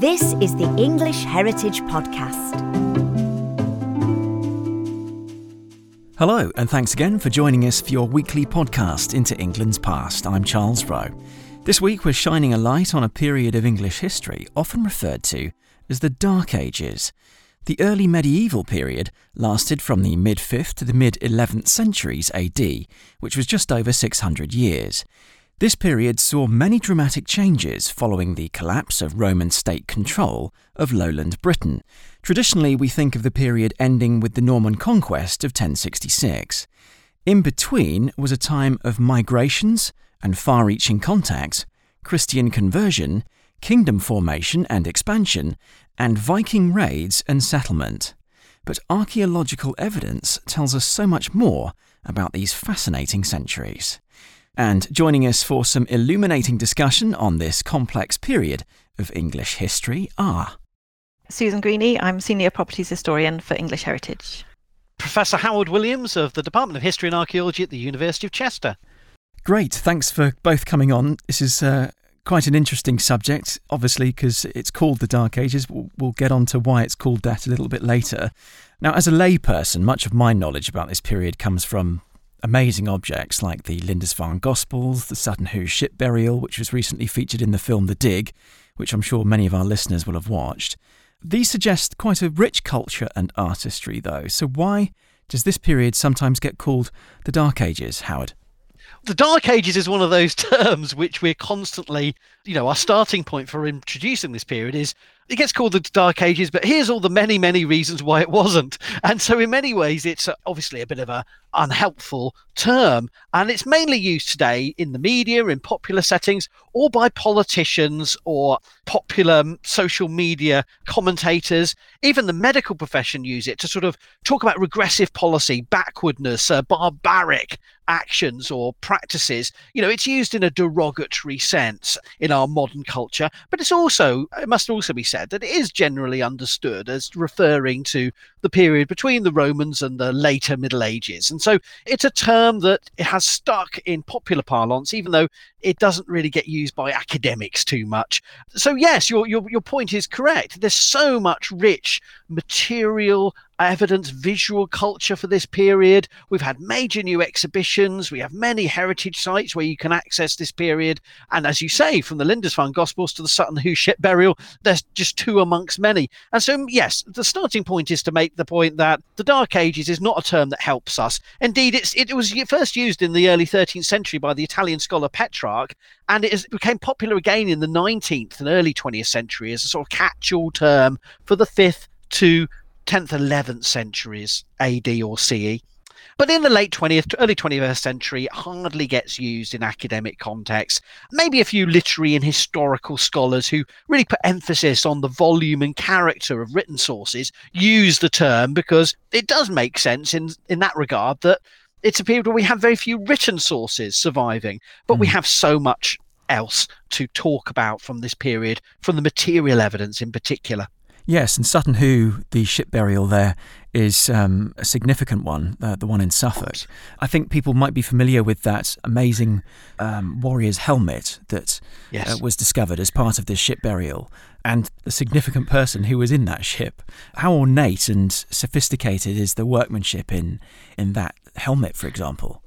This is the English Heritage Podcast. Hello, and thanks again for joining us for your weekly podcast into England's past. I'm Charles Rowe. This week we're shining a light on a period of English history often referred to as the Dark Ages. The early medieval period lasted from the mid 5th to the mid 11th centuries AD, which was just over 600 years. This period saw many dramatic changes following the collapse of Roman state control of lowland Britain. Traditionally, we think of the period ending with the Norman conquest of 1066. In between was a time of migrations and far reaching contacts, Christian conversion, kingdom formation and expansion, and Viking raids and settlement. But archaeological evidence tells us so much more about these fascinating centuries. And joining us for some illuminating discussion on this complex period of English history are Susan Greaney, I'm Senior Properties Historian for English Heritage. Professor Howard Williams of the Department of History and Archaeology at the University of Chester. Great, thanks for both coming on. This is uh, quite an interesting subject, obviously, because it's called the Dark Ages. We'll, we'll get on to why it's called that a little bit later. Now, as a layperson, much of my knowledge about this period comes from amazing objects like the Lindisfarne Gospels, the Sutton Hoo ship burial, which was recently featured in the film The Dig, which I'm sure many of our listeners will have watched. These suggest quite a rich culture and artistry, though. So, why does this period sometimes get called the Dark Ages, Howard? The Dark Ages is one of those terms which we're constantly, you know, our starting point for introducing this period is it gets called the Dark Ages, but here's all the many, many reasons why it wasn't. And so, in many ways, it's obviously a bit of a unhelpful term, and it's mainly used today in the media, in popular settings, or by politicians or popular social media commentators. Even the medical profession use it to sort of talk about regressive policy, backwardness, uh, barbaric actions or practices. You know, it's used in a derogatory sense in our modern culture, but it's also, it must also be said that it is generally understood as referring to the period between the Romans and the later Middle Ages. And so it's a term that has stuck in popular parlance, even though it doesn't really get used by academics too much. So, yes, your, your, your point is correct. There's so much rich material evidence, visual culture for this period. We've had major new exhibitions. We have many heritage sites where you can access this period. And as you say, from the Lindisfarne Gospels to the Sutton Hoo ship burial, there's just two amongst many. And so, yes, the starting point is to make the point that the Dark Ages is not a term that helps us. Indeed, it's, it was first used in the early 13th century by the Italian scholar Petrarch, and it became popular again in the 19th and early 20th century as a sort of catch all term for the 5th to 10th, 11th centuries AD or CE. But in the late 20th, early 21st century, it hardly gets used in academic context. Maybe a few literary and historical scholars who really put emphasis on the volume and character of written sources use the term because it does make sense in, in that regard that it's a period where we have very few written sources surviving, but mm. we hmm. have so much else to talk about from this period, from the material evidence in particular. Yes, and Sutton Hoo, the ship burial there, is um, a significant one, uh, the one in Suffolk. I think people might be familiar with that amazing um, warrior's helmet that yes. uh, was discovered as part of this ship burial, and the significant person who was in that ship. How ornate and sophisticated is the workmanship in, in that helmet, for example?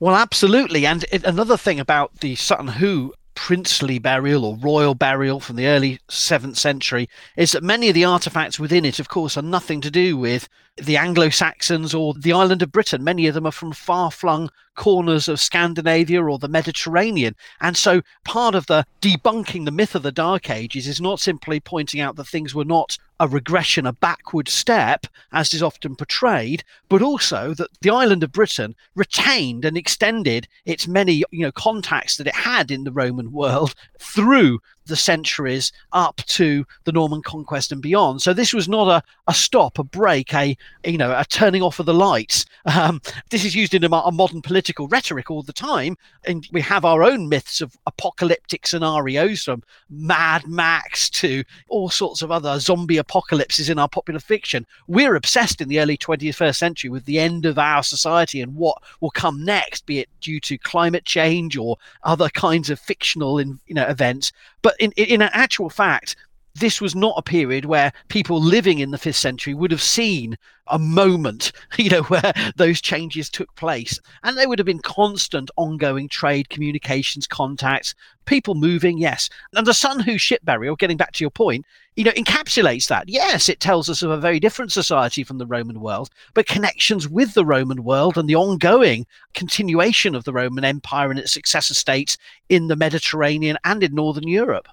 Well, absolutely. And it, another thing about the Sutton Hoo princely burial or royal burial from the early 7th century is that many of the artifacts within it, of course, are nothing to do with the Anglo Saxons or the island of Britain. Many of them are from far flung corners of Scandinavia or the Mediterranean. And so part of the debunking the myth of the Dark Ages is not simply pointing out that things were not a regression, a backward step, as is often portrayed, but also that the island of Britain retained and extended its many, you know, contacts that it had in the Roman world through the centuries up to the Norman conquest and beyond. So this was not a, a stop, a break, a you know a turning off of the lights. Um, this is used in a, a, modern political rhetoric all the time, and we have our own myths of apocalyptic scenarios from Mad Max to all sorts of other zombie apocalypses in our popular fiction. We're obsessed in the early 21st century with the end of our society and what will come next, be it due to climate change or other kinds of fictional in, you know events. But in, in actual fact, this was not a period where people living in the fifth century would have seen a moment, you know, where those changes took place. And there would have been constant ongoing trade, communications, contacts, people moving, yes. And the Sutton Hoo ship burial, getting back to your point, you know, encapsulates that. Yes, it tells us of a very different society from the Roman world, but connections with the Roman world and the ongoing continuation of the Roman Empire and its successor states in the Mediterranean and in Northern Europe.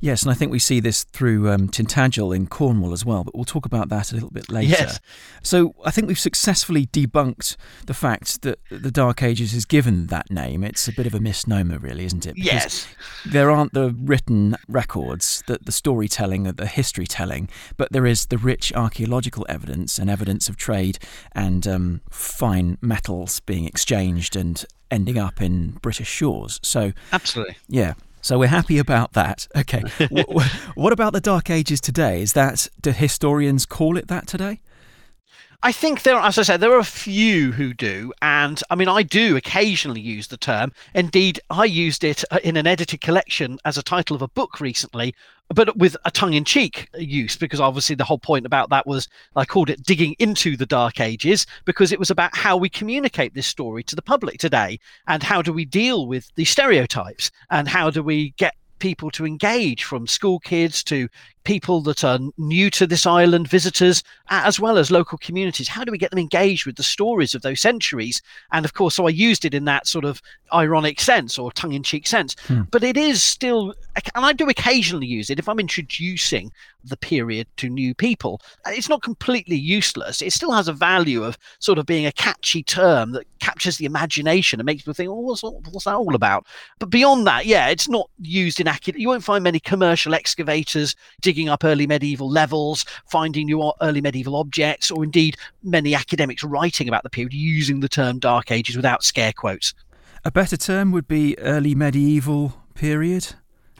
Yes, and I think we see this through um, Tintagel in Cornwall as well, but we'll talk about that a little bit later. Yes. So I think we've successfully debunked the fact that the Dark Ages is given that name. It's a bit of a misnomer, really, isn't it? Because yes. There aren't the written records, the, the storytelling, the history telling, but there is the rich archaeological evidence and evidence of trade and um, fine metals being exchanged and ending up in British shores. So absolutely, yeah. So we're happy about that. Okay. what about the Dark Ages today? Is that do historians call it that today? I think there, as I said, there are a few who do, and I mean, I do occasionally use the term. Indeed, I used it uh, in an edited collection as a title of a book recently, but with a tongue-in-cheek use, because obviously the whole point about that was I called it digging into the Dark Ages, because it was about how we communicate this story to the public today, and how do we deal with the stereotypes, and how do we get people to engage from school kids to people that are new to this island, visitors, as well as local communities? How do we get them engaged with the stories of those centuries? And of course, so I used it in that sort of ironic sense or tongue in cheek sense. Hmm. But it is still, and I do occasionally use it if I'm introducing the period to new people. It's not completely useless. It still has a value of sort of being a catchy term that captures the imagination and makes people think, oh, what's, what's that all about? But beyond that, yeah, it's not used in accurate. You won't find many commercial excavators digging up early medieval levels, finding new early medieval objects, or indeed many academics writing about the period using the term Dark Ages without scare quotes. A better term would be early medieval period.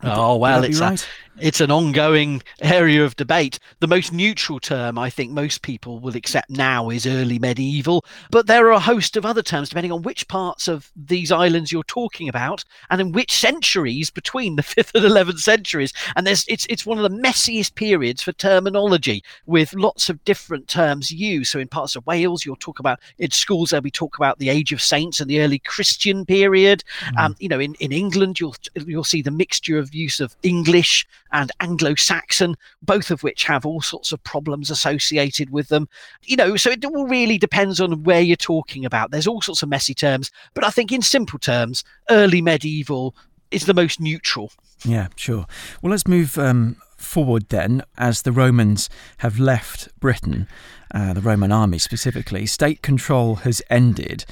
Oh well, it's right? a, it's an ongoing area of debate. The most neutral term I think most people will accept now is early medieval, but there are a host of other terms depending on which parts of these islands you're talking about and in which centuries between the 5th and 11th centuries. And there's it's it's one of the messiest periods for terminology with lots of different terms used. So in parts of Wales you'll talk about in schools there'll be talk about the age of saints and the early Christian period. Mm. Um, you know in, in England you'll you'll see the mixture of use of English and Anglo-Saxon, both of which have all sorts of problems associated with them. You know, so it all really depends on where you're talking about. There's all sorts of messy terms, but I think in simple terms, early medieval is the most neutral. Yeah, sure. Well, let's move um, forward then, as the Romans have left Britain, uh, the Roman army specifically. State control has ended.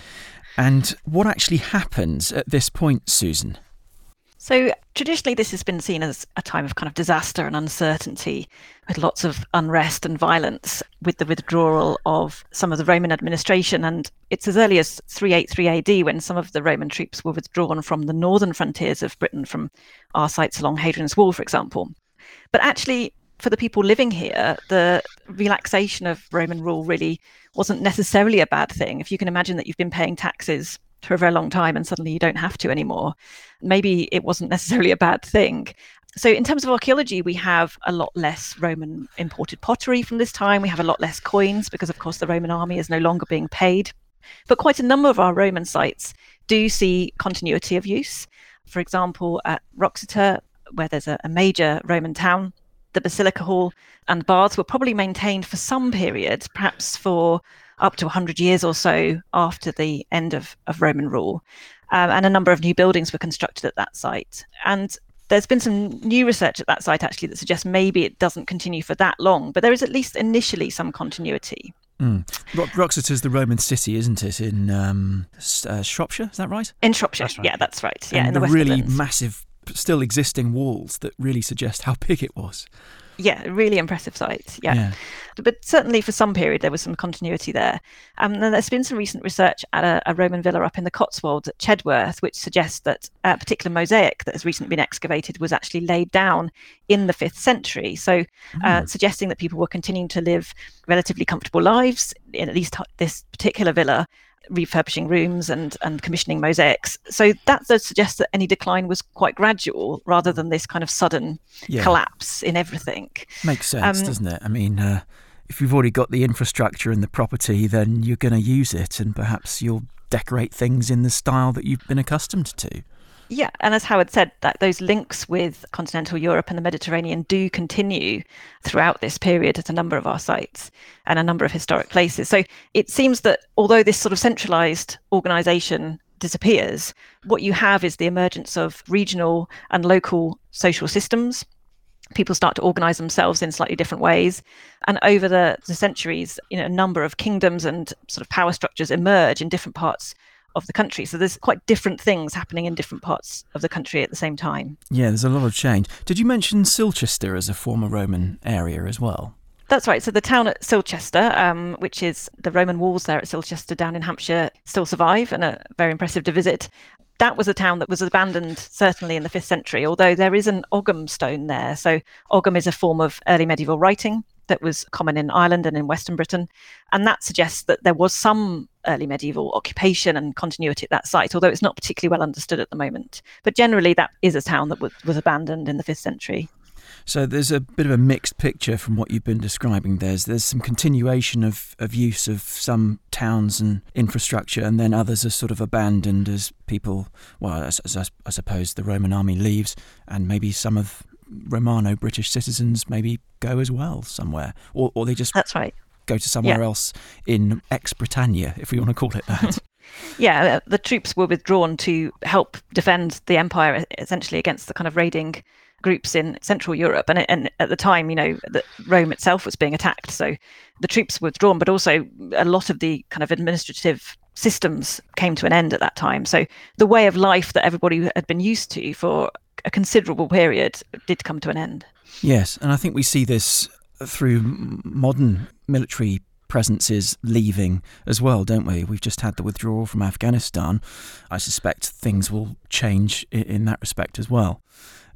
And what actually happens at this point, Susan? So, traditionally, this has been seen as a time of kind of disaster and uncertainty, with lots of unrest and violence with the withdrawal of some of the Roman administration. And it's as early as 383 AD when some of the Roman troops were withdrawn from the northern frontiers of Britain, from our sites along Hadrian's Wall, for example. But actually, for the people living here, the relaxation of Roman rule really wasn't necessarily a bad thing. If you can imagine that you've been paying taxes for a very long time and suddenly you don't have to anymore, maybe it wasn't necessarily a bad thing. So, in terms of archaeology, we have a lot less Roman imported pottery from this time. We have a lot less coins because, of course, the Roman army is no longer being paid. But quite a number of our Roman sites do see continuity of use. For example, at Wroxeter, where there's a, a major Roman town, the Basilica Hall and baths were probably maintained for some period, perhaps for up to 100 years or so after the end of, of Roman rule. Um, and a number of new buildings were constructed at that site. And there's been some new research at that site actually that suggests maybe it doesn't continue for that long, but there is at least initially some continuity. Mm. Wroxeter is the Roman city, isn't it, in um, uh, Shropshire? Is that right? In Shropshire, that's right. yeah, that's right. Yeah, and in the, the really Midlands. massive, still existing walls that really suggest how big it was yeah, really impressive site. Yeah. yeah. But certainly for some period, there was some continuity there. Um, and there's been some recent research at a, a, Roman villa up in the Cotswolds at Chedworth, which suggests that a particular mosaic that has recently been excavated was actually laid down in the fifth century. So, uh, mm. suggesting that people were continuing to live relatively comfortable lives in at least this particular villa refurbishing rooms and, and commissioning mosaics. So that does suggest that any decline was quite gradual rather than this kind of sudden Yeah. collapse in everything. Makes sense, Um, doesn't it? I mean, uh, if you've already got the infrastructure and the property, then you're going to use it, and perhaps you'll decorate things in the style that you've been accustomed to. Yeah, and as Howard said, that those links with continental Europe and the Mediterranean do continue throughout this period at a number of our sites and a number of historic places. So it seems that although this sort of centralized organization disappears, what you have is the emergence of regional and local social systems. People start to organize themselves in slightly different ways. And over the, the centuries, you know, a number of kingdoms and sort of power structures emerge in different parts of the country. So there's quite different things happening in different parts of the country at the same time. Yeah, there's a lot of change. Did you mention Silchester as a former Roman area as well? That's right. So the town at Silchester, um, which is the Roman walls there at Silchester down in Hampshire, still survive and are very impressive to visit. That was a town that was abandoned certainly in the fifth century, although there is an Ogham stone there. So Ogham is a form of early medieval writing that was common in Ireland and in Western Britain. And that suggests that there was some early medieval occupation and continuity at that site, although it's not particularly well understood at the moment. But generally, that is a town that was, was abandoned in the fifth century. So there's a bit of a mixed picture from what you've been describing. There's there's some continuation of, of use of some towns and infrastructure, and then others are sort of abandoned as people. Well, as, as I, I suppose the Roman army leaves, and maybe some of Romano British citizens maybe go as well somewhere, or or they just That's right. go to somewhere Yeah. else in ex Britannia, if we want to call it that. Yeah, the troops were withdrawn to help defend the empire essentially against the kind of raiding groups in Central Europe. And, and at the time, you know, that Rome itself was being attacked. So the troops were withdrawn, but also a lot of the kind of administrative systems came to an end at that time. So the way of life that everybody had been used to for a considerable period did come to an end. Yes, and I think we see this through modern military presences leaving as well, don't we? We've just had the withdrawal from Afghanistan. I suspect things will change in, that respect as well.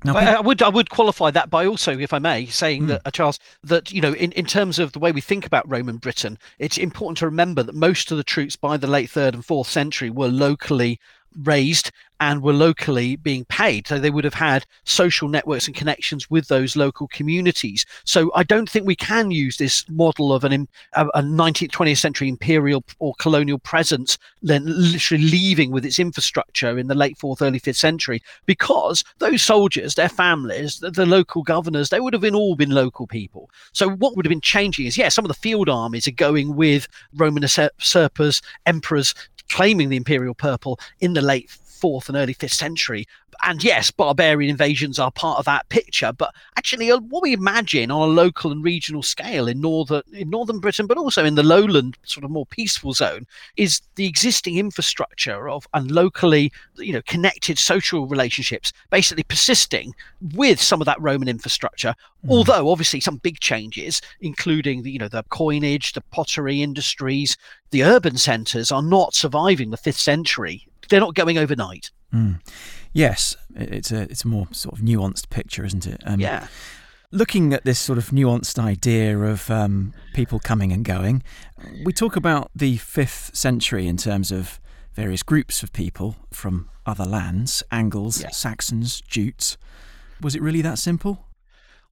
Now, I, I would I would qualify that by also, if I may, saying Hmm. that uh, Charles, that you know, in, in terms of the way we think about Roman Britain, it's important to remember that most of the troops by the late third and fourth century were locally raised and were locally being paid. So they would have had social networks and connections with those local communities. So I don't think we can use this model of an a a 19th, 20th century imperial or colonial presence then literally leaving with its infrastructure in the late fourth, early fifth century because those soldiers, their families, the, the local governors, they would have been all been local people. So what would have been changing is, yeah, some of the field armies are going with Roman usurpers, emperors claiming the imperial purple in the late fourth and early fifth century. And yes, barbarian invasions are part of that picture, but actually, uh, what we imagine on a local and regional scale in northern in northern Britain, but also in the lowland, sort of more peaceful zone, is the existing infrastructure of and locally, you know, connected social relationships, basically persisting with some of that Roman infrastructure. Although obviously some big changes, including the you know the coinage, the pottery industries, the urban centres, are not surviving the fifth century. They're not going overnight. Mm. Yes, it's a it's a more sort of nuanced picture, isn't it? Um, Yeah. Looking at this sort of nuanced idea of um, people coming and going, we talk about the fifth century in terms of various groups of people from other lands Angles, Yeah. Saxons, Jutes. Was it really that simple?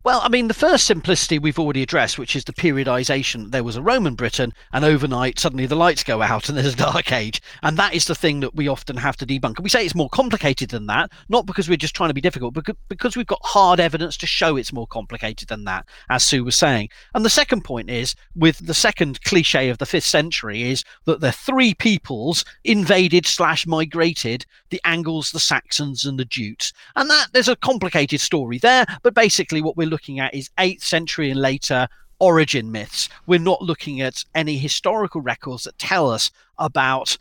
Well, I mean, the first simplicity we've already addressed, which is the periodization. There was a Roman Britain, and overnight, suddenly the lights go out and there's a dark age. And that is the thing that we often have to debunk. And we say it's more complicated than that, not because we're just trying to be difficult, but because we've got hard evidence to show it's more complicated than that, as Sue was saying. And the second point is, with the second cliche of the fifth century, is that the three peoples invaded slash migrated the Angles, the Saxons, and the Jutes. And that there's a complicated story there, but basically what we're looking at is 8th century and later origin myths. We're not looking at any historical records that tell us about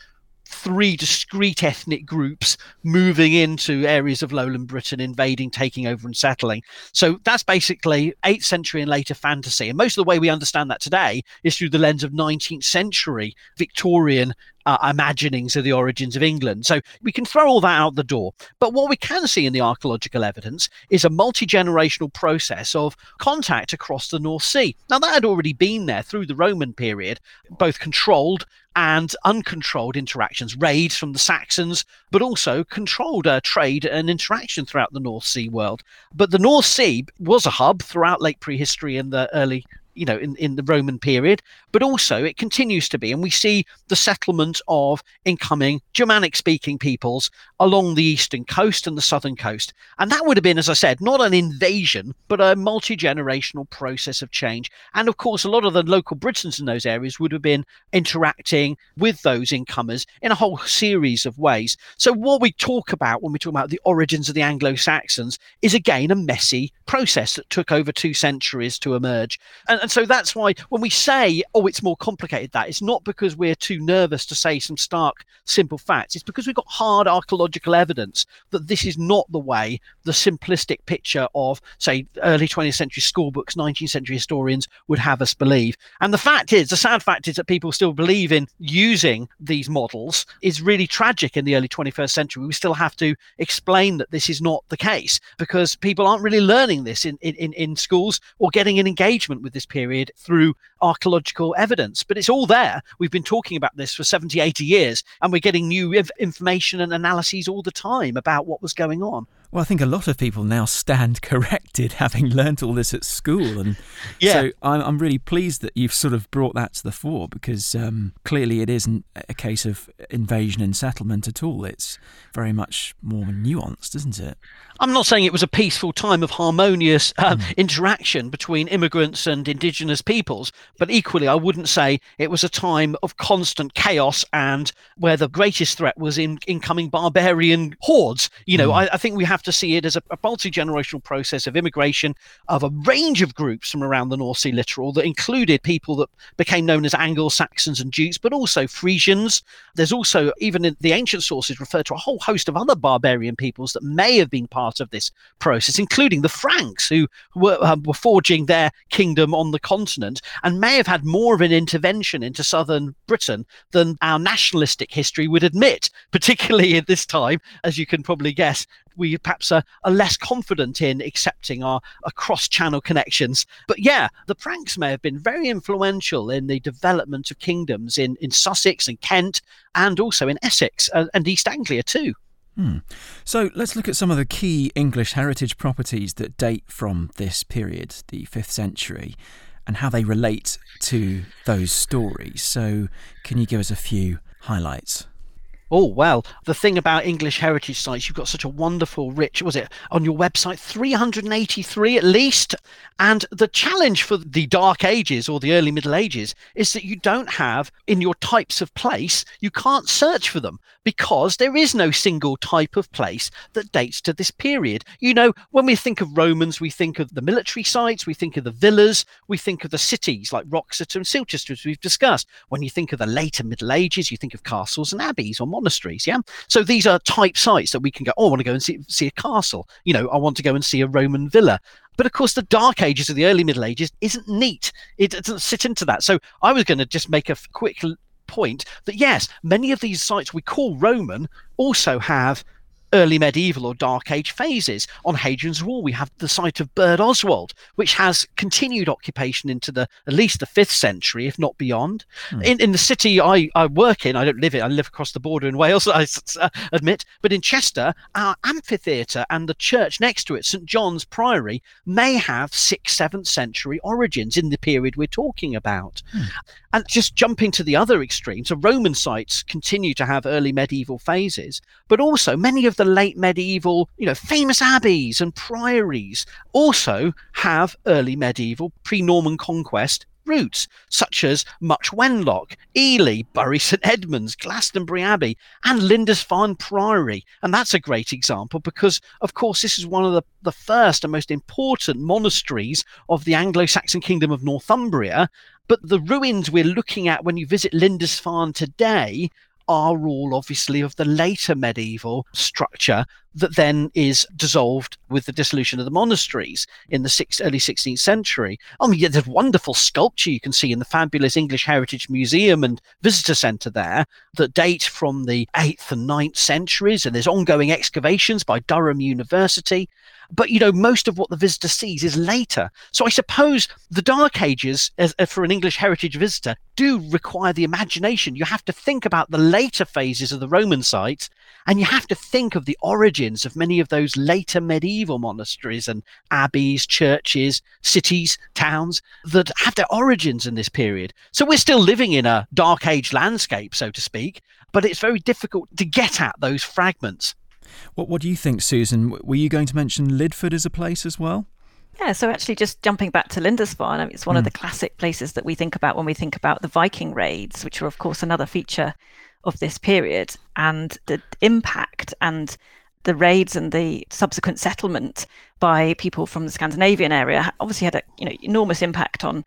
three discrete ethnic groups moving into areas of lowland Britain, invading, taking over, and settling. So that's basically 8th century and later fantasy. And most of the way we understand that today is through the lens of 19th century Victorian uh, imaginings of the origins of England. So we can throw all that out the door. But what we can see in the archaeological evidence is a multi generational process of contact across the North Sea. Now, that had already been there through the Roman period, both controlled and uncontrolled interactions, raids from the Saxons, but also controlled uh, trade and interaction throughout the North Sea world. But the North Sea was a hub throughout late prehistory and the early you know in, in the roman period but also it continues to be and we see the settlement of incoming germanic speaking peoples along the eastern coast and the southern coast. And that would have been as i said not an invasion but a multi-generational process of change. And of course a lot of the local britons in those areas would have been interacting with those incomers in a whole series of ways. So what we talk about when we talk about the origins of the anglo-saxons is again a messy process that took over two centuries to emerge. And and so that's why when we say, oh, it's more complicated, that it's not because we're too nervous to say some stark, simple facts. It's because we've got hard archaeological evidence that this is not the way the simplistic picture of, say, early 20th century school books, 19th century historians would have us believe. And the fact is, the sad fact is that people still believe in using these models is really tragic in the early 21st century. We still have to explain that this is not the case because people aren't really learning this in, in, in schools or getting an engagement with this period through archaeological evidence. But it's all there. We've been talking about this for 70, 80 years, and we're getting new information and analyses all the time about what was going on. Well, I think a lot of people now stand corrected, having learnt all this at school, and yeah. so I'm, I'm really pleased that you've sort of brought that to the fore because um, clearly it isn't a case of invasion and settlement at all. It's very much more nuanced, isn't it? I'm not saying it was a peaceful time of harmonious uh, mm. interaction between immigrants and indigenous peoples, but equally, I wouldn't say it was a time of constant chaos and where the greatest threat was in incoming barbarian hordes. You know, mm. I, I, think we have to see it as a, a multi generational process of immigration of a range of groups from around the North Sea littoral that included people that became known as Anglo Saxons and Jutes, but also Frisians. There's also, even in the ancient sources, refer to a whole host of other barbarian peoples that may have been part of this process, including the Franks, who were, um, were forging their kingdom on the continent and may have had more of an intervention into southern Britain than our nationalistic history would admit, particularly at this time, as you can probably guess, we perhaps are, are, less confident in accepting our, cross channel connections. But yeah, the Franks may have been very influential in the development of kingdoms in, in Sussex and Kent and also in Essex and, and East Anglia too. Hmm. So let's look at some of the key English heritage properties that date from this period, the 5th century, and how they relate to those stories. So, can you give us a few highlights? Oh, well, the thing about English heritage sites, you've got such a wonderful, rich, was it on your website, 383 at least? And the challenge for the Dark Ages or the early Middle Ages is that you don't have in your types of place, you can't search for them because there is no single type of place that dates to this period. You know, when we think of Romans, we think of the military sites, we think of the villas, we think of the cities like Wroxeter and Silchester, as we've discussed. When you think of the later Middle Ages, you think of castles and abbeys or monasteries. Yeah. So these are type sites that we can go, oh, I want to go and see, see a castle. You know, I want to go and see a Roman villa. But of course, the Dark Ages of the early Middle Ages isn't neat. It doesn't sit into that. So I was going to just make a quick point that yes, many of these sites we call Roman also have early medieval or dark age phases. On Hadrian's Wall, we have the site of Birdoswald, which has continued occupation into the at least the fifth century, if not beyond. Hmm. In in the city I, I work in, I don't live in, I live across the border in Wales, I uh, admit, but in Chester, our amphitheatre and the church next to it, St John's Priory, may have sixth, seventh century origins in the period we're talking about. Hmm. And just jumping to the other extreme, so Roman sites continue to have early medieval phases, but also many of the late medieval, you know, famous abbeys and priories also have early medieval pre-Norman conquest roots, such as Much Wenlock, Ely, Bury St Edmunds, Glastonbury Abbey, and Lindisfarne Priory. And that's a great example because, of course, this is one of the, the first and most important monasteries of the Anglo Saxon kingdom of Northumbria. But the ruins we're looking at when you visit Lindisfarne today are all obviously of the later medieval structure that then is dissolved with the dissolution of the monasteries in the early 16th century. I mean, yeah, there's wonderful sculpture you can see in the fabulous English Heritage Museum and Visitor Centre there that date from the 8th and 9th centuries, and there's ongoing excavations by Durham University. But you know, most of what the visitor sees is later. So I suppose the Dark Ages, as, as for an English heritage visitor, do require the imagination. You have to think about the later phases of the Roman sites, and you have to think of the origins of many of those later medieval monasteries and abbeys, churches, cities, towns that have their origins in this period. So we're still living in a Dark Age landscape, so to speak, but it's very difficult to get at those fragments. What What do you think, Susan? Were you going to mention Lydford as a place as well? Yeah, so actually, just jumping back to Lindisfarne, I mean, it's one mm. of hmm. the classic places that we think about when we think about the Viking raids, which are, of course, another feature of this period, and the impact and the raids and the subsequent settlement by people from the Scandinavian area obviously had a you know enormous impact on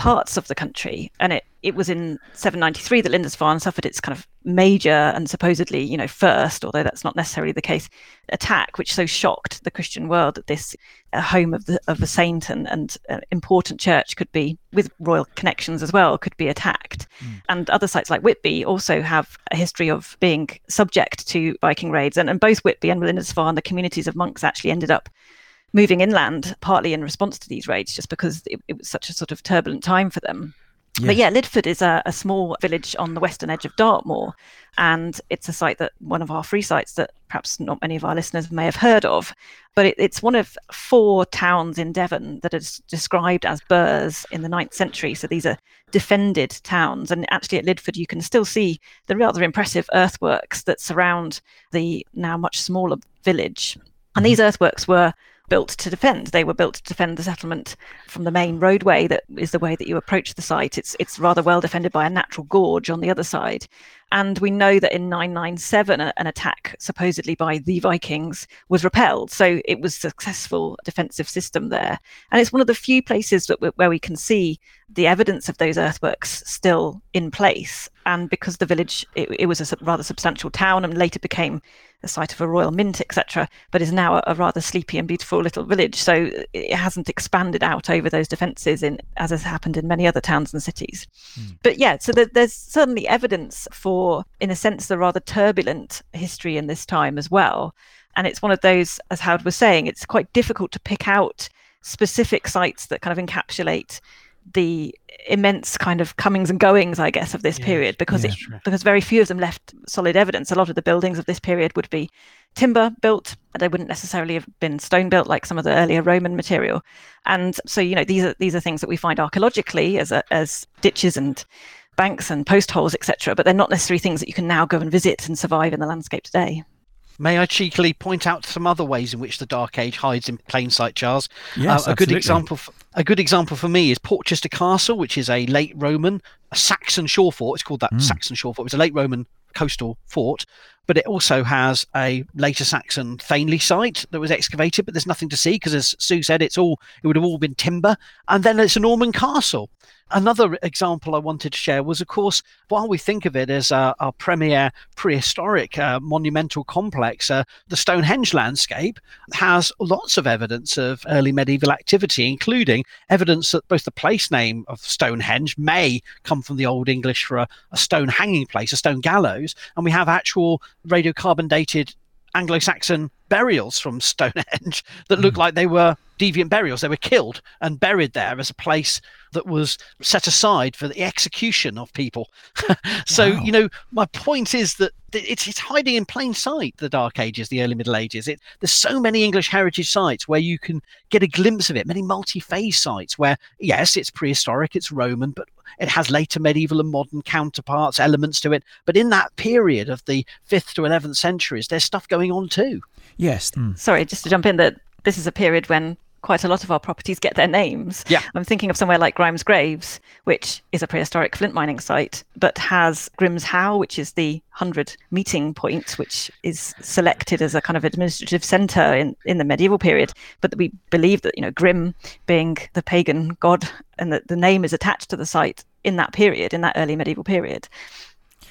parts of the country. And it, it was in 793 that Lindisfarne suffered its kind of major and supposedly, you know, first, although that's not necessarily the case, attack, which so shocked the Christian world that this uh, home of the of a saint and, and uh, important church could be, with royal connections as well, could be attacked. Mm. And other sites like Whitby also have a history of being subject to Viking raids. And, and both Whitby and Lindisfarne, the communities of monks actually ended up moving inland, partly in response to these raids, just because it, it was such a sort of turbulent time for them. Yes. But yeah, Lydford is a, a, small village on the western edge of Dartmoor, and it's a site that one of our free sites that perhaps not many of our listeners may have heard of. But it, it's one of four towns in Devon that is described as burhs in the 9th century. So these are defended towns. And actually, at Lydford, you can still see the rather impressive earthworks that surround the now much smaller village. And mm-hmm. these earthworks were built to defend. They were built to defend the settlement from the main roadway that is the way that you approach the site. It's it's rather well defended by a natural gorge on the other side. And we know that in 997, an attack supposedly by the Vikings was repelled. So it was a successful defensive system there. And it's one of the few places that, where we can see the evidence of those earthworks still in place. And because the village, it, it was a rather substantial town and later became the site of a royal mint, etc., but is now a, a, rather sleepy and beautiful little village. So it hasn't expanded out over those defences in as has happened in many other towns and cities. Mm. But yeah, so the, there's certainly evidence for, in a sense, the rather turbulent history in this time as well. And it's one of those, as Howard was saying, it's quite difficult to pick out specific sites that kind of encapsulate the immense kind of comings and goings, I guess, of this yeah, period because yeah, it, because very few of them left solid evidence. A lot of the buildings of this period would be timber built, they wouldn't necessarily have been stone built like some of the earlier Roman material. And so, you know, these are these are things that we find archaeologically as a, as ditches and banks and post holes, etc. But they're not necessarily things that you can now go and visit and survive in the landscape today. May I cheekily point out some other ways in which the Dark Age hides in plain sight, Charles? Yes, uh, a good example. For, a good example for me is Portchester Castle, which is a late Roman, a Saxon shore fort. It's called that mm. Saxon shore fort. It's a late Roman coastal fort, but it also has a later Saxon thegnly site that was excavated, but there's nothing to see because, as Sue said, it's all it would have all been timber. And then it's a Norman castle. Another example I wanted to share was, of course, while we think of it as uh, our premier prehistoric uh, monumental complex, uh, the Stonehenge landscape has lots of evidence of early medieval activity, including evidence that both the place name of Stonehenge may come from the Old English for a, a stone hanging place, a stone gallows, and we have actual radiocarbon dated Anglo Saxon burials from Stonehenge that look mm. like they were deviant burials. They were killed and buried there as a place that was set aside for the execution of people. so, wow. you know, my point is that it's, it's hiding in plain sight, the Dark Ages, the early Middle Ages. It, there's so many English heritage sites where you can get a glimpse of it, many multi phase sites where, yes, it's prehistoric, it's Roman, but it has later medieval and modern counterparts, elements to it. But in that period of the 5th to 11th centuries, there's stuff going on too. Yes. Mm. Sorry, just to jump in, that this is a period when quite a lot of our properties get their names. Yeah. I'm thinking of somewhere like Grimes Graves, which is a prehistoric flint mining site, but has Grimshoe, which is the 100 meeting point, which is selected as a kind of administrative center in, in the medieval period. But we believe that, you know, Grim being the pagan god and that the name is attached to the site in that period, in that early medieval period.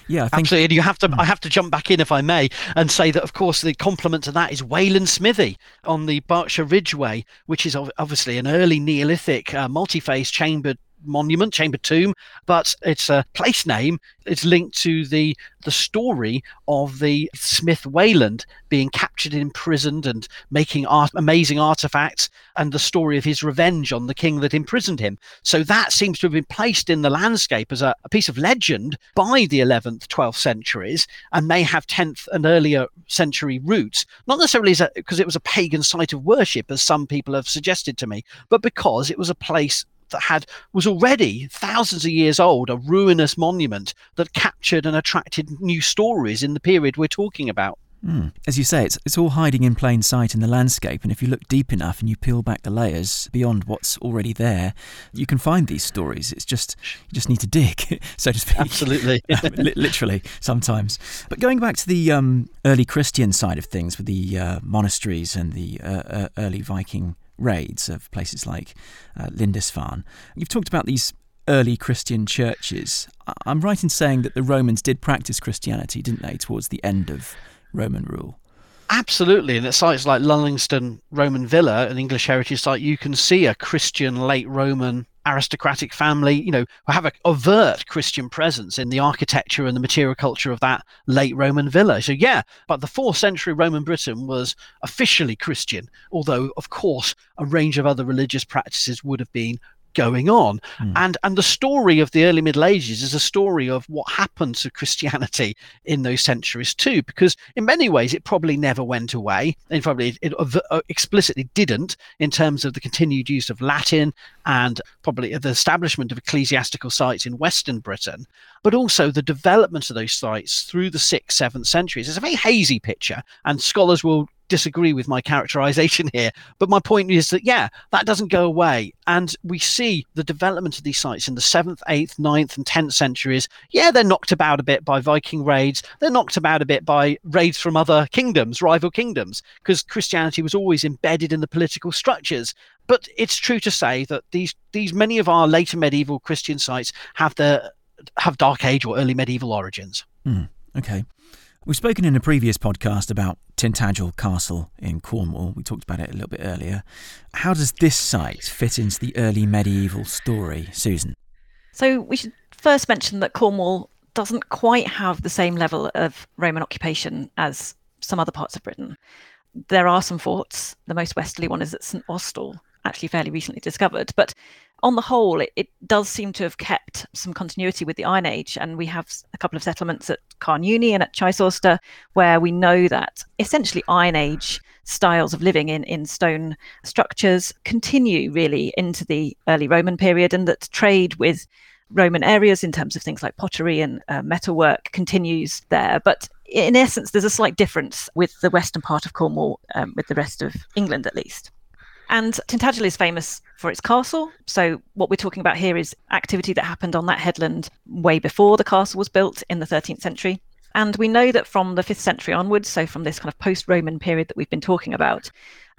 Yeah, think, absolutely. And you have to, I have to jump back in if I may, and say that of course the complement to that is Wayland Smithy on the Berkshire Ridgeway, which is obviously an early Neolithic uh, multi-phase chambered monument, chamber tomb, but it's a place name. It's linked to the the story of the Smith Wayland being captured and imprisoned and making art, amazing artifacts, and the story of his revenge on the king that imprisoned him. So that seems to have been placed in the landscape as a, a piece of legend by the 11th, 12th centuries, and may have 10th and earlier century roots. Not necessarily because it was a pagan site of worship, as some people have suggested to me, but because it was a place that had was already thousands of years old, a ruinous monument that captured and attracted new stories in the period we're talking about. Mm. As you say, it's, it's all hiding in plain sight in the landscape, and if you look deep enough and you peel back the layers beyond what's already there, you can find these stories. It's just you just need to dig, so to speak. Absolutely, literally sometimes. But going back to the um, early Christian side of things, with the uh, monasteries and the uh, uh, early Viking raids of places like uh, Lindisfarne. You've talked about these early Christian churches. I'm right in saying that the Romans did practice Christianity, didn't they, towards the end of Roman rule? Absolutely. And at sites like Lullingstone Roman Villa, an English heritage site, you can see a Christian late Roman aristocratic family, you know, have a overt Christian presence in the architecture and the material culture of that late Roman villa. So yeah, but the fourth century Roman Britain was officially Christian, although of course a range of other religious practices would have been going on. Mm. And and the story of the early Middle Ages is a story of what happened to Christianity in those centuries too, because in many ways it probably never went away. And probably it, uh, explicitly didn't in terms of the continued use of Latin and probably the establishment of ecclesiastical sites in Western Britain, but also the development of those sites through the sixth, seventh centuries. It's a very hazy picture, and scholars will disagree with my characterization here. But my point is that, yeah, that doesn't go away. And we see the development of these sites in the 7th, 8th, 9th, and 10th centuries. Yeah, they're knocked about a bit by Viking raids. They're knocked about a bit by raids from other kingdoms, rival kingdoms, because Christianity was always embedded in the political structures. But it's true to say that these these many of our later medieval Christian sites have the have Dark Age or early medieval origins. Mm, okay. We've spoken in a previous podcast about Tintagel Castle in Cornwall. We talked about it a little bit earlier. How does this site fit into the early medieval story, Susan? So we should first mention that Cornwall doesn't quite have the same level of Roman occupation as some other parts of Britain. There are some forts. The most westerly one is at St Austell, actually fairly recently discovered. But on the whole, it, it, does seem to have kept some continuity with the Iron Age. And we have a couple of settlements at Carn Euny and at Chysauster where we know that essentially Iron Age styles of living in, in stone structures continue really into the early Roman period, and that trade with Roman areas in terms of things like pottery and uh, metalwork continues there. But in essence, there's a slight difference with the western part of Cornwall, um, with the rest of England at least. And Tintagel is famous for its castle. So, what we're talking about here is activity that happened on that headland way before the castle was built in the 13th century. And we know that from the 5th century onwards, so from this kind of post Roman period that we've been talking about,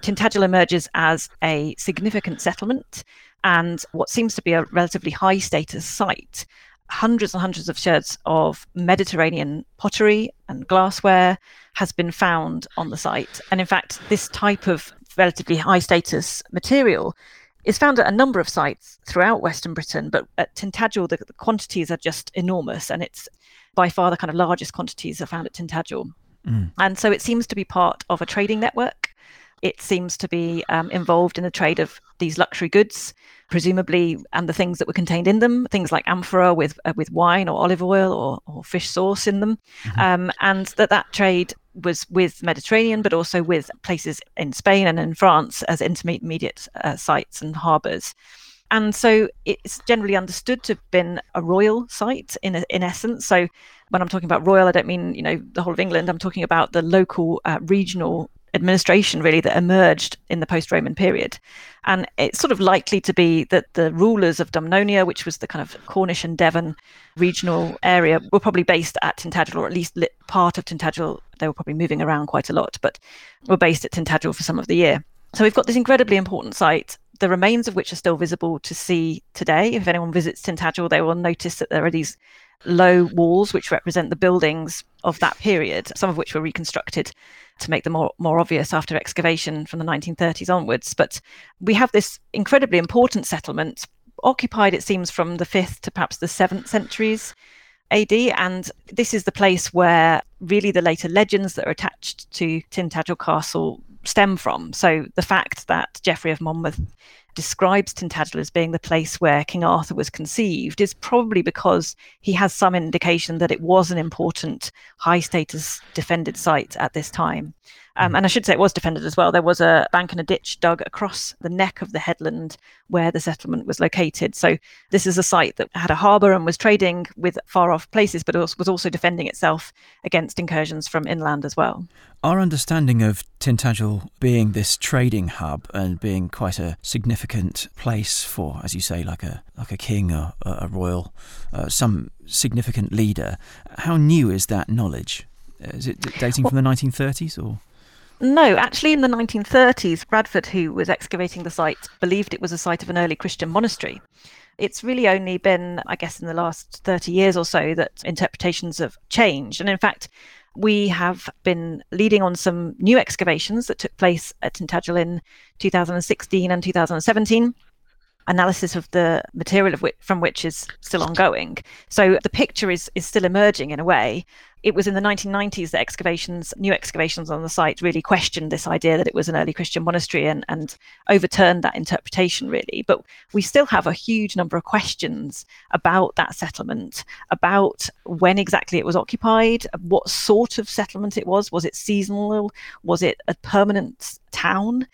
Tintagel emerges as a significant settlement and what seems to be a relatively high status site. Hundreds and hundreds of sherds of Mediterranean pottery and glassware has been found on the site. And in fact, this type of relatively high status material is found at a number of sites throughout Western Britain, but at Tintagel, the, the, quantities are just enormous, and it's by far the kind of largest quantities are found at Tintagel. Mm. And so it seems to be part of a trading network. It seems to be um, involved in the trade of these luxury goods, presumably, and the things that were contained in them, things like amphora with uh, with wine or olive oil or, or fish sauce in them, mm-hmm. um, and that that trade was with Mediterranean, but also with places in Spain and in France as intermediate uh, sites and harbours. And so it's generally understood to have been a royal site in in essence. So when I'm talking about royal, I don't mean you know the whole of England. I'm talking about the local uh, regional administration really that emerged in the post-Roman period. And it's sort of likely to be that the rulers of Dumnonia, which was the kind of Cornish and Devon regional area, were probably based at Tintagel, or at least part of Tintagel. They were probably moving around quite a lot, but were based at Tintagel for some of the year. So we've got this incredibly important site, the remains of which are still visible to see today. If anyone visits Tintagel, they will notice that there are these low walls, which represent the buildings of that period, some of which were reconstructed to make them more, more obvious after excavation from the 1930s onwards. But we have this incredibly important settlement, occupied, it seems, from the 5th to perhaps the 7th centuries. AD, and this is the place where really the later legends that are attached to Tintagel Castle stem from. So the fact that Geoffrey of Monmouth describes Tintagel as being the place where King Arthur was conceived is probably because he has some indication that it was an important high status defended site at this time. Um, mm. and I should say it was defended as well. There was a bank and a ditch dug across the neck of the headland where the settlement was located. So this is a site that had a harbour and was trading with far off places, but was also defending itself against incursions from inland as well. Our understanding of Tintagel being this trading hub and being quite a significant place for, as you say, like a like a king or a royal, uh, some significant leader. How new is that knowledge? Is it dating from the 1930s or? No, actually, in the 1930s, Radford, who was excavating the site, believed it was a site of an early Christian monastery. It's really only been, I guess, in the last 30 years or so that interpretations have changed. And in fact, we have been leading on some new excavations that took place at Tintagel in 2016 and 2017 analysis of the material of which, from which is still ongoing. So the picture is is still emerging in a way, it was in the 1990s that excavations, new excavations on the site, really questioned this idea that it was an early Christian monastery and, and overturned that interpretation, really. But we still have a huge number of questions about that settlement, about when exactly it was occupied, what sort of settlement it was. Was it seasonal? Was it a permanent town?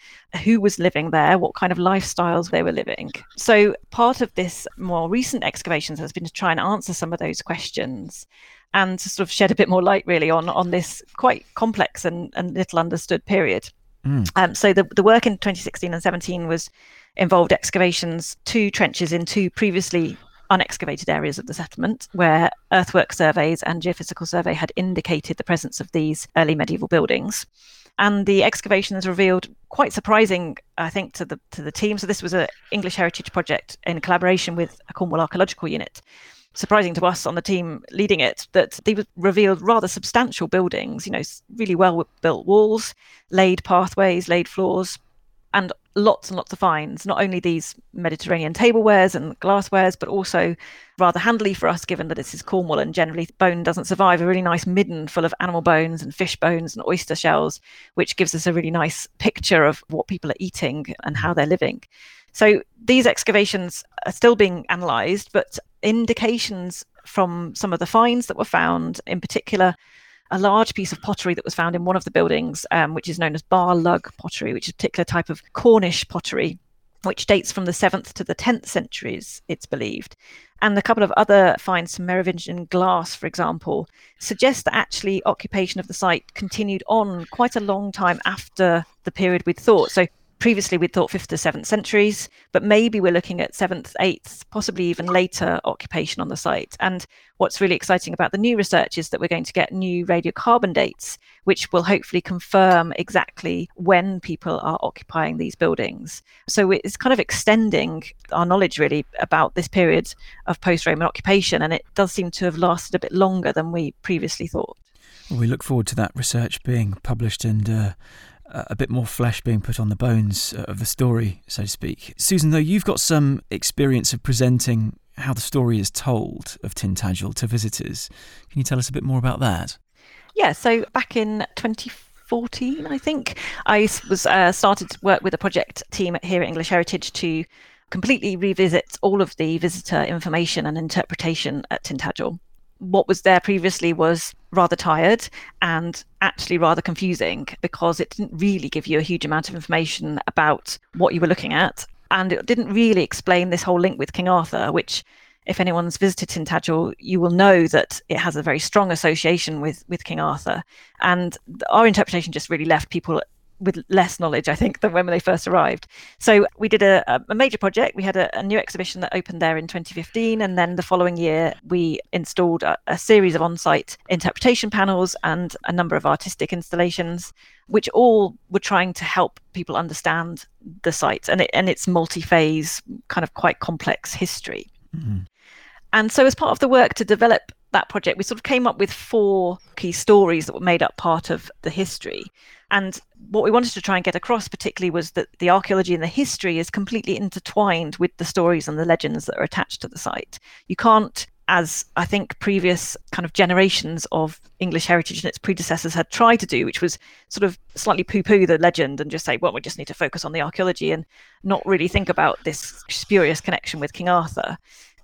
Who was living there? What kind of lifestyles they were living? So, part of this more recent excavations has been to try and answer some of those questions and to sort of shed a bit more light really on on this quite complex and, and little understood period. Mm. Um, so the, the work in 2016 and 17 was involved excavations, two trenches in two previously unexcavated areas of the settlement where earthwork surveys and geophysical survey had indicated the presence of these early medieval buildings. And the excavations revealed quite surprising, I think, to the to the team. So this was an English Heritage project in collaboration with a Cornwall Archaeological Unit surprising to us on the team leading it that they revealed rather substantial buildings, you know, really well built walls, laid pathways, laid floors, and lots and lots of finds, not only these Mediterranean tablewares and glasswares, but also rather handily for us, given that this is Cornwall and generally bone doesn't survive, a really nice midden full of animal bones and fish bones and oyster shells, which gives us a really nice picture of what people are eating and how they're living. So these excavations are still being analysed, but indications from some of the finds that were found, in particular, a large piece of pottery that was found in one of the buildings, um, which is known as bar lug pottery, which is a particular type of Cornish pottery, which dates from the 7th to the 10th centuries, it's believed. And a couple of other finds, some Merovingian glass, for example, suggest that actually occupation of the site continued on quite a long time after the period we'd thought. So previously we'd thought 5th to 7th centuries, but maybe we're looking at 7th, 8th, possibly even later occupation on the site. And what's really exciting about the new research is that we're going to get new radiocarbon dates, which will hopefully confirm exactly when people are occupying these buildings. So it's kind of extending our knowledge really about this period of post Roman occupation, and it does seem to have lasted a bit longer than we previously thought. Well, we look forward to that research being published and uh, a bit more flesh being put on the bones of the story, so to speak. Susan, though, you've got some experience of presenting how the story is told of Tintagel to visitors. Can you tell us a bit more about that? Yeah, so back in 2014, I think, I was uh, started to work with a project team here at English Heritage to completely revisit all of the visitor information and interpretation at Tintagel what was there previously was rather tired and actually rather confusing because it didn't really give you a huge amount of information about what you were looking at. And it didn't really explain this whole link with King Arthur, which, if anyone's visited Tintagel, you will know that it has a very strong association with, with King Arthur. And our interpretation just really left people with less knowledge, I think, than when they first arrived. So we did a, a major project. We had a, a, new exhibition that opened there in 2015, and then the following year we installed a, a series of on-site interpretation panels and a number of artistic installations, which all were trying to help people understand the site and it, and its multi-phase, kind of quite complex history. Mm-hmm. And so, as part of the work to develop that project, we sort of came up with four key stories that were made up part of the history. And what we wanted to try and get across, particularly, was that the archaeology and the history is completely intertwined with the stories and the legends that are attached to the site. You can't as I think previous kind of generations of English heritage and its predecessors had tried to do, which was sort of slightly poo poo the legend and just say, well, we just need to focus on the archaeology and not really think about this spurious connection with King Arthur.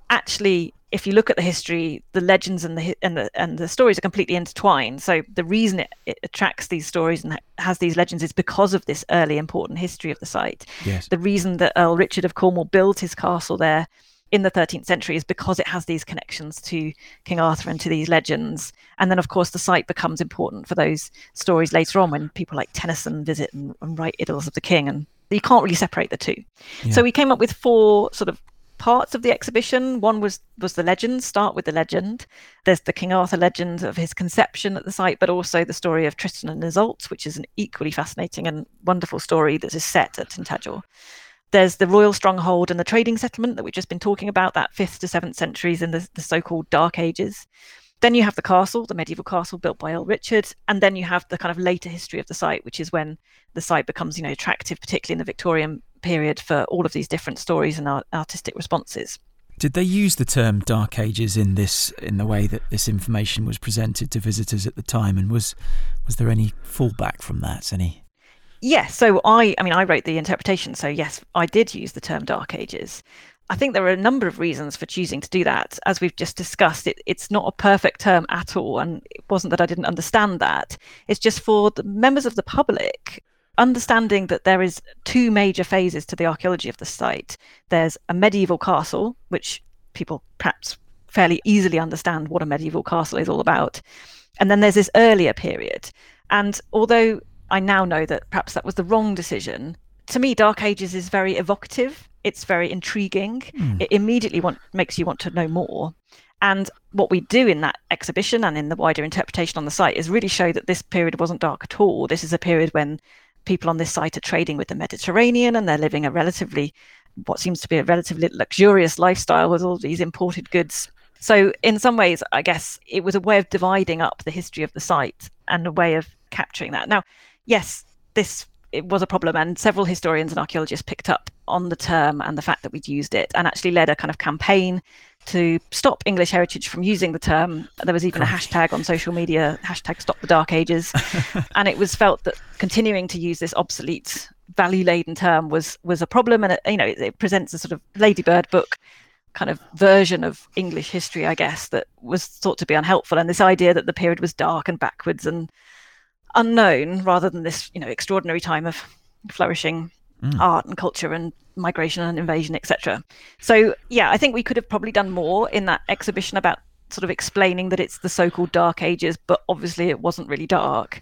Actually, if you look at the history, the legends and the and the and the stories are completely intertwined. So the reason it, it attracts these stories and has these legends is because of this early important history of the site. Yes. The reason that Earl Richard of Cornwall built his castle there in the 13th century is because it has these connections to King Arthur and to these legends. And then, of course, the site becomes important for those stories later on when people like Tennyson visit and, and write Idylls of the King. And you can't really separate the two. Yeah. So we came up with four sort of parts of the exhibition. One was was the legend. Start with the legend. There's the King Arthur legend of his conception at the site, but also the story of Tristan and Isolde, which is an equally fascinating and wonderful story that is set at Tintagel. There's the royal stronghold and the trading settlement that we've just been talking about, that fifth to seventh centuries in the, the so called Dark Ages. Then you have the castle, the medieval castle built by Earl Richard, and then you have the kind of later history of the site, which is when the site becomes, you know, attractive, particularly in the Victorian period, for all of these different stories and art- artistic responses. Did they use the term Dark Ages in this in the way that this information was presented to visitors at the time, and was was there any fallback from that? Any Yes. So I, I mean, I wrote the interpretation. So yes, I did use the term Dark Ages. I think there are a number of reasons for choosing to do that. As we've just discussed, it, it's not a perfect term at all. And it wasn't that I didn't understand that. It's just for the members of the public, understanding that there is two major phases to the archaeology of the site. There's a medieval castle, which people perhaps fairly easily understand what a medieval castle is all about. And then there's this earlier period. And although I now know that perhaps that was the wrong decision. To me, Dark Ages is very evocative. It's very intriguing. Mm. It immediately want, makes you want to know more. And what we do in that exhibition and in the wider interpretation on the site is really show that this period wasn't dark at all. This is a period when people on this site are trading with the Mediterranean and they're living a relatively, what seems to be a relatively luxurious lifestyle with all these imported goods. So, in some ways, I guess it was a way of dividing up the history of the site and a way of capturing that. Now, yes, this it was a problem, and several historians and archaeologists picked up on the term and the fact that we'd used it, and actually led a kind of campaign to stop English heritage from using the term. There was even a hashtag on social media, hashtag Stop the Dark Ages, and it was felt that continuing to use this obsolete, value-laden term was was a problem, and it, you know it, it presents a sort of Ladybird book kind of version of English history, I guess, that was thought to be unhelpful, and this idea that the period was dark and backwards and unknown rather than this you know extraordinary time of flourishing mm. art and culture and migration and invasion etc so yeah i think we could have probably done more in that exhibition about sort of explaining that it's the so-called dark ages but obviously it wasn't really dark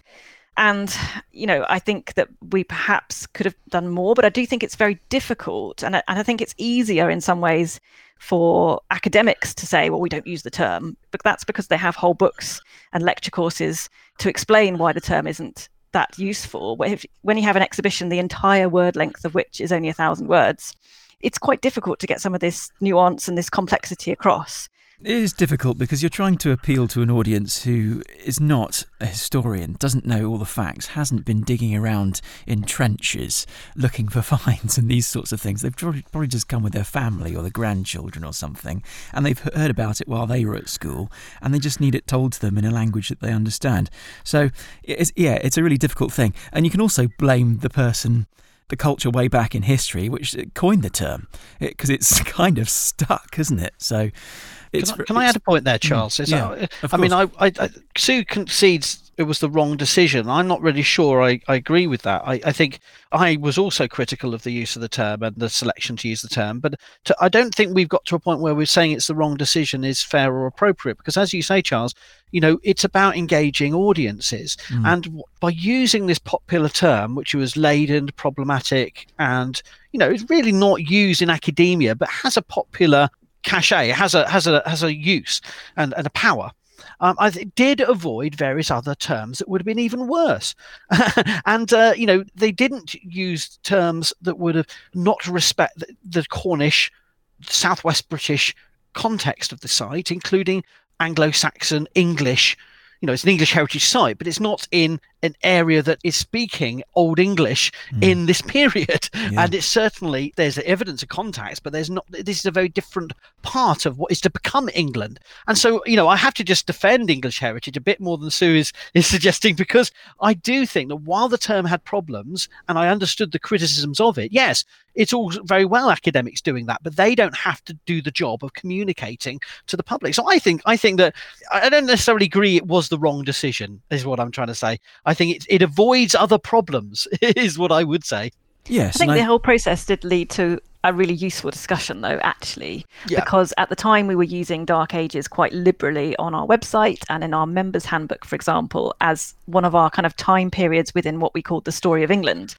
and you know i think that we perhaps could have done more but i do think it's very difficult and I, and I think it's easier in some ways for academics to say, well, we don't use the term, but that's because they have whole books and lecture courses to explain why the term isn't that useful. When you have an exhibition, the entire word length of which is only a thousand words, it's quite difficult to get some of this nuance and this complexity across. It is difficult because you're trying to appeal to an audience who is not a historian, doesn't know all the facts, hasn't been digging around in trenches looking for finds and these sorts of things. They've probably just come with their family or their grandchildren or something, and they've heard about it while they were at school, and they just need it told to them in a language that they understand. So, it's, yeah, it's a really difficult thing. And you can also blame the person the culture way back in history, which coined the term, because it, it's kind of stuck, isn't it? So, can, I, can I, add a point there, mm, Charles? yeah, that, I mean, I, I, I, Sue concedes it was the wrong decision. I'm not really sure I, I agree with that. I, I think I was also critical of the use of the term and the selection to use the term, but to, I don't think we've got to a point where we're saying it's the wrong decision is fair or appropriate because, as you say, Charles, you know, it's about engaging audiences. Mm. And by using this popular term, which was laden, problematic, and you know, it's really not used in academia, but has a popular cachet has a has a has a use and, and a power um, I did avoid various other terms that would have been even worse. and, uh, you know, they didn't use terms that would have not respect the, the Cornish, Southwest British context of the site, including Anglo-Saxon English you know, it's an English heritage site, but it's not in an area that is speaking Old English mm. in this period. Yeah. And it's certainly there's evidence of contacts, but there's not. This is a very different part of what is to become England. And so, you know, I have to just defend English heritage a bit more than Sue is is suggesting because I do think that while the term had problems, and I understood the criticisms of it, yes, it's all very well academics doing that, but they don't have to do the job of communicating to the public. So I think I think that I don't necessarily agree it was the wrong decision, is what I'm trying to say. I think it it avoids other problems, is what I would say. Yes, I think the I... whole process did lead to a really useful discussion, though, actually, yeah. because at the time we were using Dark Ages quite liberally on our website and in our members' handbook, for example, as one of our kind of time periods within what we called the story of England.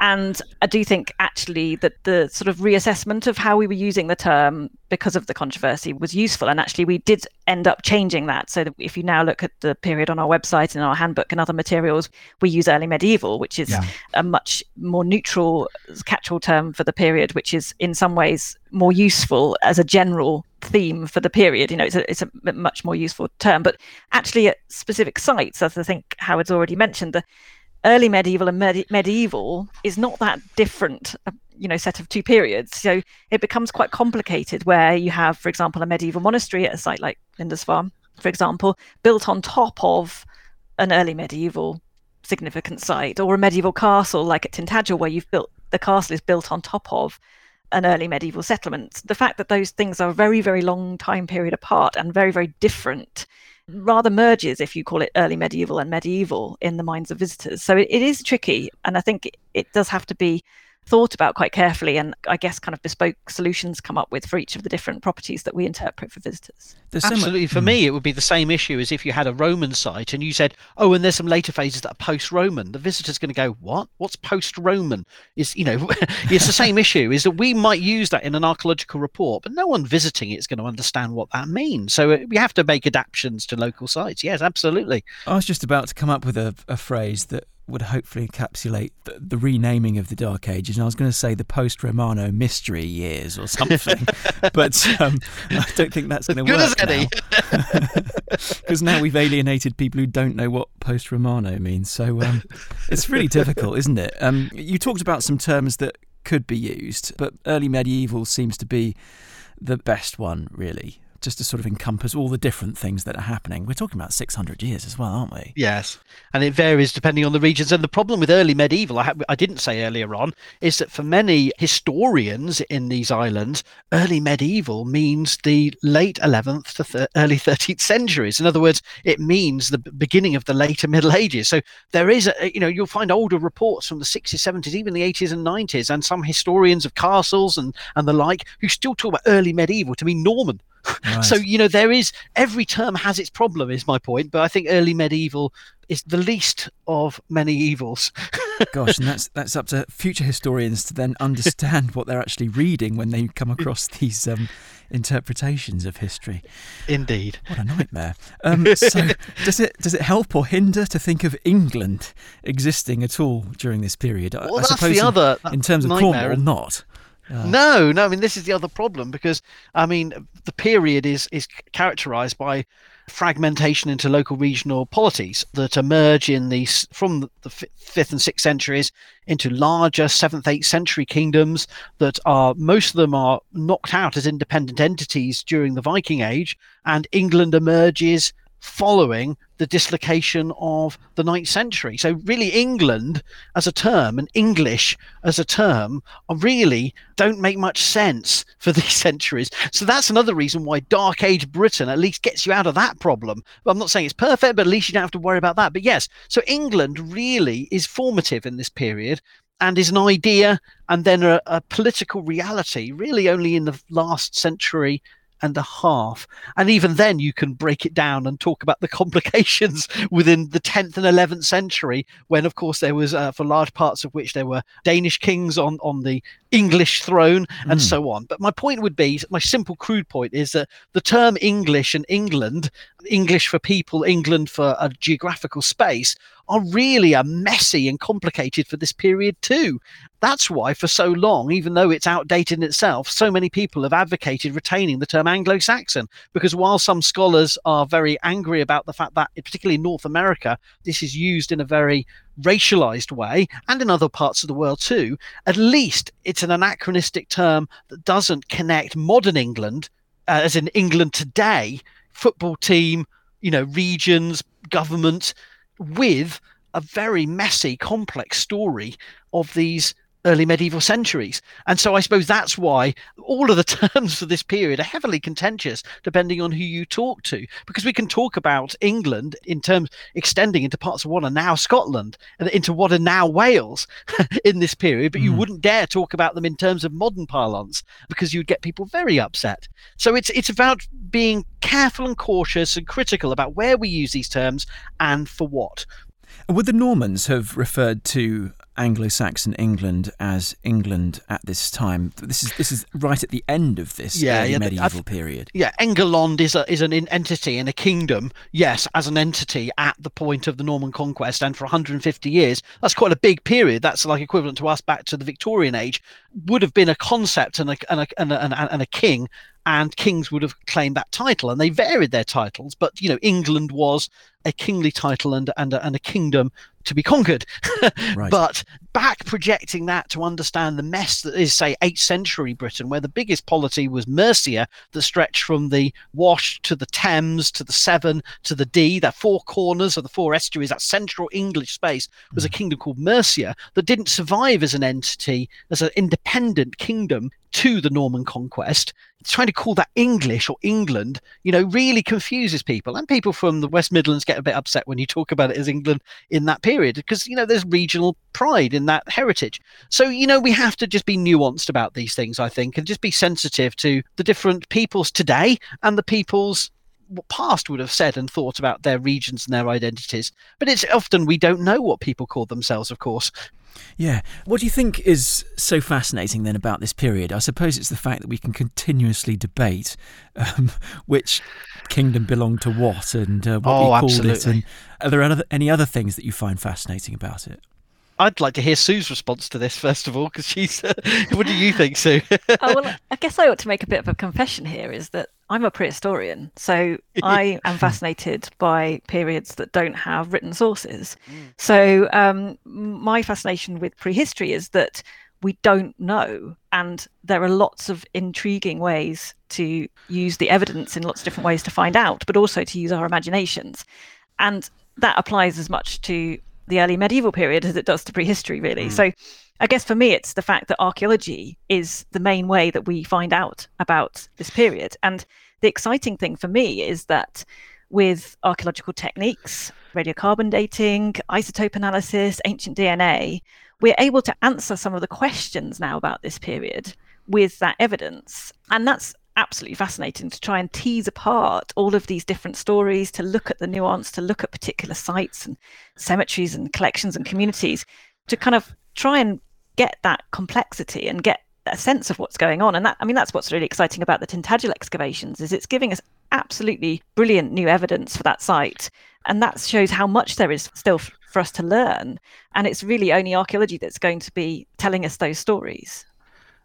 And I do think actually that the sort of reassessment of how we were using the term because of the controversy was useful. And actually, we did end up changing that. So that if you now look at the period on our website and our handbook and other materials, we use early medieval, which is yeah. a much more neutral uh, catch-all term for the period, which is in some ways more useful as a general theme for the period. You know, it's a, it's a much more useful term. But actually, at specific sites, as I think Howard's already mentioned, the early medieval and med- medieval is not that different uh, you know set of two periods. So it becomes quite complicated where you have for example a medieval monastery at a site like lindisfarne for example built on top of an early medieval significant site or a medieval castle like at tintagel where you've built the castle is built on top of an early medieval settlement. The fact that those things are a very very long time period apart and very very different rather merges, if you call it early medieval and medieval, in the minds of visitors. So it, it is tricky. And I think it, it does have to be thought about quite carefully and I guess kind of bespoke solutions come up with for each of the different properties that we interpret for visitors. There's Absolutely. For mm. me, it would be the same issue as if you had a Roman site and you said, oh, and there's some later phases that are post-Roman. The visitor's going to go, what? What's post-Roman? Is you know, it's the same issue. Is that we might use that in an archaeological report, but no one visiting it is going to understand what that means. So uh, we have to make adaptations to local sites. Yes, absolutely. I was just about to come up with a, a phrase that would hopefully encapsulate the, the, renaming of the Dark Ages. And I was going to say the post Romano mystery years or something, but um, I don't think that's going to work. Good as Because now. now. we've alienated people who don't know what post Romano means. So um, it's really difficult, isn't it? Um, you talked about some terms that could be used, but early medieval seems to be the best one, really just to sort of encompass all the different things that are happening. We're talking about 600 years as well, aren't we? Yes. And it varies depending on the regions. And the problem with early medieval, I, ha- I didn't say earlier on, is that for many historians in these islands, early medieval means the late 11th to th- early 13th centuries. In other words, it means the beginning of the later Middle Ages. So there is, a, you know, you'll find older reports from the 60s, 70s, even the 80s and 90s, and some historians of castles and, and the like who still talk about early medieval to mean Norman. Right. So you know there is every term has its problem is my point, but I think early medieval is the least of many evils. Gosh, and that's that's up to future historians to then understand what they're actually reading when they come across these um, interpretations of history. Indeed. What a nightmare. Um, so, does it does it help or hinder to think of England existing at all during this period? Well, I, that's suppose the in, other in terms of nightmare. Cornwall, not. Uh, no, no. I mean, this is the other problem because I mean, the period is is characterized by fragmentation into local regional polities that emerge in these from the fifth and sixth centuries into larger seventh, eighth century kingdoms that are most of them are knocked out as independent entities during the Viking Age, and England emerges following the dislocation of the ninth century. So, really, England as a term and English as a term really don't make much sense for these centuries. So, that's another reason why Dark Age Britain at least gets you out of that problem. I'm not saying it's perfect, but at least you don't have to worry about that. But yes, so England really is formative in this period and is an idea and then a, a political reality really only in the last century and a half. And even then, you can break it down and talk about the complications within the 10th and 11th century, when, of course, there was, uh, for large parts of which there were Danish kings on, on the English throne and mm. so on. But my point would be, my simple crude point is that the term English and England, English for people, England for a geographical space, are really a messy and complicated for this period too. That's why, for so long, even though it's outdated in itself, so many people have advocated retaining the term Anglo Saxon. Because while some scholars are very angry about the fact that, particularly in North America, this is used in a very racialized way, and in other parts of the world too, at least it's an anachronistic term that doesn't connect modern England, uh, as in England today, football team, you know, regions, government, with a very messy, complex story of these early medieval centuries. And so I suppose that's why all of the terms for this period are heavily contentious, depending on who you talk to, because we can talk about England in terms extending into parts of what are now Scotland and into what are now Wales in this period, but mm. you wouldn't dare talk about them in terms of modern parlance because you'd get people very upset. So it's it's about being careful and cautious and critical about where we use these terms and for what. Would the Normans have referred to Anglo-Saxon England as England at this time. This is this is right at the end of this yeah, yeah medieval period. Yeah, England is a, is an entity and a kingdom. Yes, as an entity at the point of the Norman conquest, and for 150 years, that's quite a big period. That's like equivalent to us back to the Victorian age. Would have been a concept and a and a, and a, and a king and kings would have claimed that title and they varied their titles but you know england was a kingly title and and a, and a kingdom to be conquered. right. But back projecting that to understand the mess that is, say, 8th century Britain, where the biggest polity was Mercia, that stretched from the Wash to the Thames to the Severn to the Dee, that four corners of the four estuaries, that central English space, was mm. a kingdom called Mercia that didn't survive as an entity, as an independent kingdom to the Norman conquest. Trying to call that English or England, you know, really confuses people. And people from the West Midlands get a bit upset when you talk about it as England in that period because, you know, there's regional pride in that heritage. So, you know, we have to just be nuanced about these things, I think, and just be sensitive to the different peoples today and the peoples past would have said and thought about their regions and their identities. But it's often we don't know what people call themselves, of course. Yeah. What do you think is so fascinating then about this period? I suppose it's the fact that we can continuously debate um, which kingdom belonged to what and uh, what oh, we called absolutely. it. And are there other, any other things that you find fascinating about it? I'd like to hear Sue's response to this first of all, because she's. Uh, what do you think, Sue? oh, well, I guess I ought to make a bit of a confession here. Is that I'm a prehistorian, so I am fascinated by periods that don't have written sources. Mm. So um, my fascination with prehistory is that we don't know, and there are lots of intriguing ways to use the evidence in lots of different ways to find out, but also to use our imaginations, and that applies as much to the early medieval period as it does to prehistory, really. Mm. So I guess for me, it's the fact that archaeology is the main way that we find out about this period. And the exciting thing for me is that with archaeological techniques, radiocarbon dating, isotope analysis, ancient DNA, we're able to answer some of the questions now about this period with that evidence. And that's absolutely fascinating to try and tease apart all of these different stories, to look at the nuance, to look at particular sites and cemeteries and collections and communities, to kind of try and get that complexity and get a sense of what's going on. And that, I mean, that's what's really exciting about the Tintagel excavations is it's giving us absolutely brilliant new evidence for that site. And that shows how much there is still for us to learn. And it's really only archaeology that's going to be telling us those stories.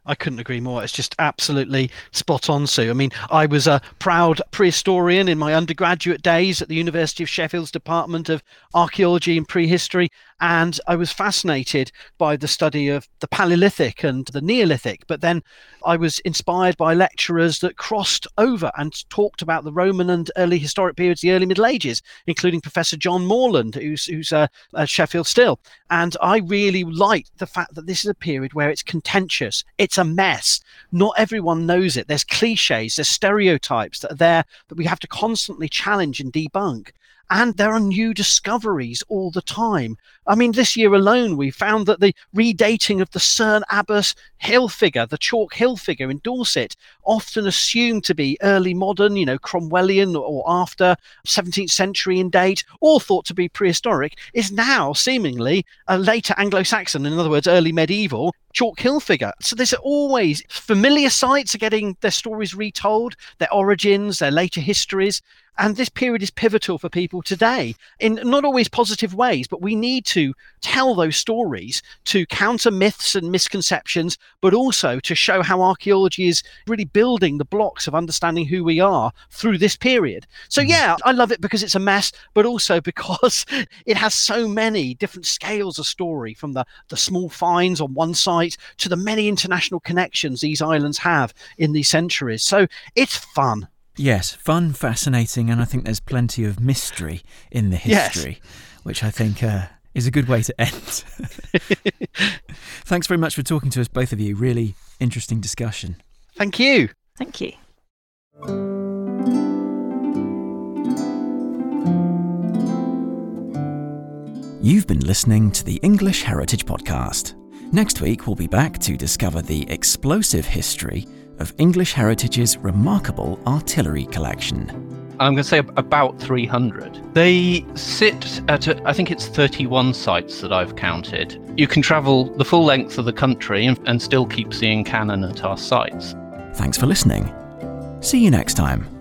I couldn't agree more. It's just absolutely spot on, Sue. I mean, I was a proud prehistorian in my undergraduate days at the University of Sheffield's Department of Archaeology and Prehistory, and I was fascinated by the study of the Paleolithic and the Neolithic. But then I was inspired by lecturers that crossed over and talked about the Roman and early historic periods, the early Middle Ages, including Professor John Moreland, who's, who's uh, at Sheffield still. And I really liked the fact that this is a period where it's contentious, it's a mess. Not everyone knows it. There's cliches, there's stereotypes that are there that we have to constantly challenge and debunk. And there are new discoveries all the time. I mean, this year alone, we found that the redating of the Cerne Abbas hill figure, the chalk hill figure in Dorset, often assumed to be early modern, you know, Cromwellian or after 17th century in date, or thought to be prehistoric, is now seemingly a later Anglo Saxon, in other words, early medieval chalk hill figure. So there's always familiar sites are getting their stories retold, their origins, their later histories. And this period is pivotal for people today in not always positive ways, but we need to tell those stories to counter myths and misconceptions, but also to show how archaeology is really building the blocks of understanding who we are through this period. So, mm. yeah, I love it because it's a mess, but also because it has so many different scales of story from the, the small finds on one site to the many international connections these islands have in these centuries. So, it's fun. Yes, fun, fascinating, and I think there's plenty of mystery in the history, yes. which I think uh, is a good way to end. Thanks very much for talking to us, both of you. Really interesting discussion. Thank you. Thank you. You've been listening to the English Heritage Podcast. Next week, we'll be back to discover the explosive history of English Heritage's remarkable artillery collection. I'm going to say about 300. They sit at, a, I think it's 31 sites that I've counted. You can travel the full length of the country and, and still keep seeing cannon at our sites. Thanks for listening. See you next time.